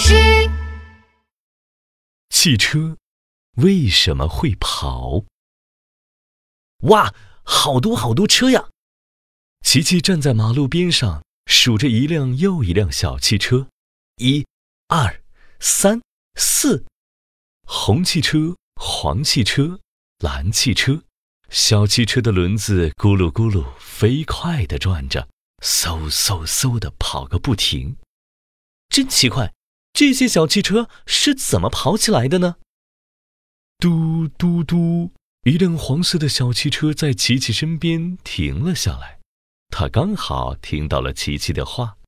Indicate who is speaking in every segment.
Speaker 1: 事。
Speaker 2: 汽车为什么会跑？哇，好多好多车呀！琪琪站在马路边上，数着一辆又一辆小汽车，一、二、三、四，红汽车、黄汽车、蓝汽车，小汽车的轮子咕噜咕噜飞快地转着，嗖嗖嗖地跑个不停。真奇怪，这些小汽车是怎么跑起来的呢？嘟嘟嘟，一辆黄色的小汽车在琪琪身边停了下来。他刚好听到了琪琪的话，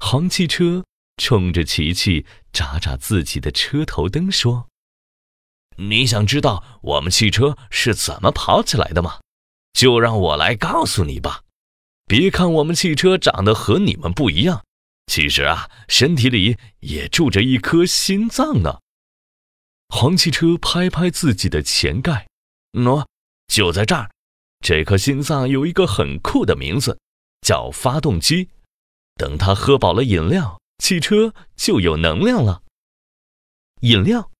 Speaker 2: 黄汽车冲着琪琪眨眨自己的车头灯，说：“你想知道我们汽车是怎么跑起来的吗？就让我来告诉你吧。别看我们汽车长得和你们不一样，其实啊，身体里也住着一颗心脏呢。”黄汽车拍拍自己的前盖，喏，就在这儿。这颗心脏有一个很酷的名字，叫发动机。等它喝饱了饮料，汽车就有能量了。饮料？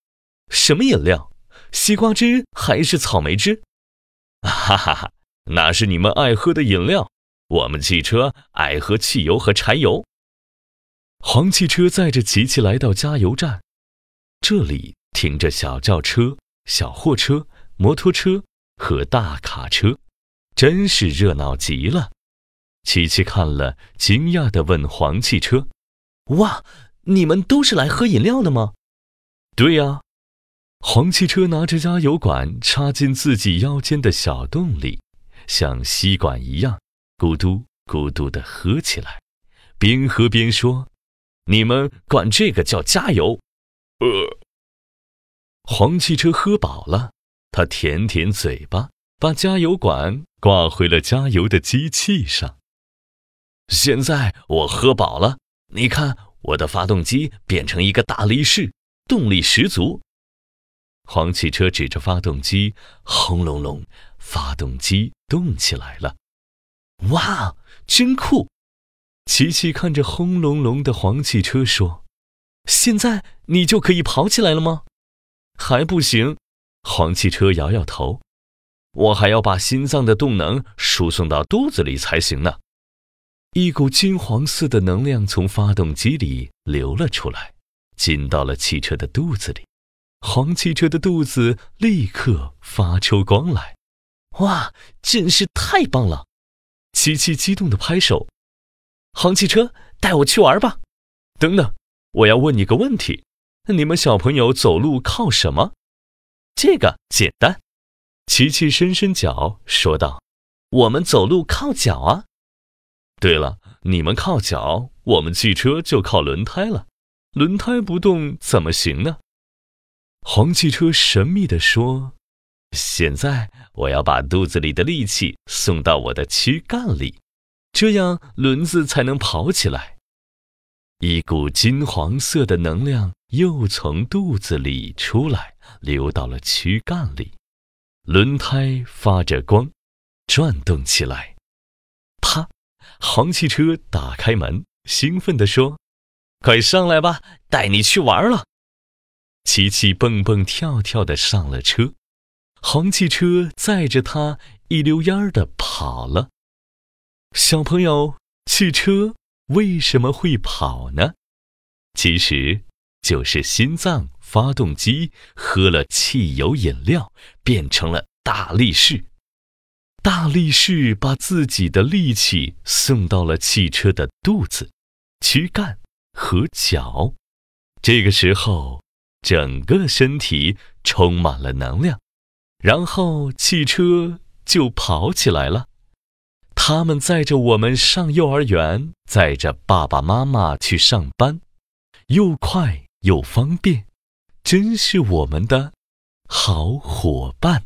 Speaker 2: 什么饮料？西瓜汁还是草莓汁？哈哈哈，那是你们爱喝的饮料。我们汽车爱喝汽油和柴油。黄汽车载着琪琪来到加油站，这里停着小轿车、小货车、摩托车和大卡车。真是热闹极了，琪琪看了，惊讶地问黄汽车：“哇，你们都是来喝饮料的吗？”“对呀。”黄汽车拿着加油管插进自己腰间的小洞里，像吸管一样，咕嘟咕嘟地喝起来，边喝边说：“你们管这个叫加油。”呃，黄汽车喝饱了，他舔舔嘴巴。把加油管挂回了加油的机器上。现在我喝饱了，你看我的发动机变成一个大力士，动力十足。黄汽车指着发动机，轰隆隆，发动机动起来了。哇，真酷！琪琪看着轰隆隆的黄汽车说：“现在你就可以跑起来了吗？”还不行。黄汽车摇摇头。我还要把心脏的动能输送到肚子里才行呢。一股金黄色的能量从发动机里流了出来，进到了汽车的肚子里。黄汽车的肚子立刻发出光来。哇，真是太棒了！琪琪激动地拍手。黄汽车，带我去玩吧！等等，我要问你个问题：你们小朋友走路靠什么？这个简单。琪琪伸伸脚，说道：“我们走路靠脚啊。对了，你们靠脚，我们汽车就靠轮胎了。轮胎不动怎么行呢？”黄汽车神秘地说：“现在我要把肚子里的力气送到我的躯干里，这样轮子才能跑起来。”一股金黄色的能量又从肚子里出来，流到了躯干里。轮胎发着光，转动起来。啪！黄汽车打开门，兴奋地说：“快上来吧，带你去玩了。”琪琪蹦蹦跳跳地上了车，黄汽车载着他一溜烟儿地跑了。小朋友，汽车为什么会跑呢？其实，就是心脏。发动机喝了汽油饮料，变成了大力士。大力士把自己的力气送到了汽车的肚子、躯干和脚。这个时候，整个身体充满了能量，然后汽车就跑起来了。他们载着我们上幼儿园，载着爸爸妈妈去上班，又快又方便。真是我们的好伙伴。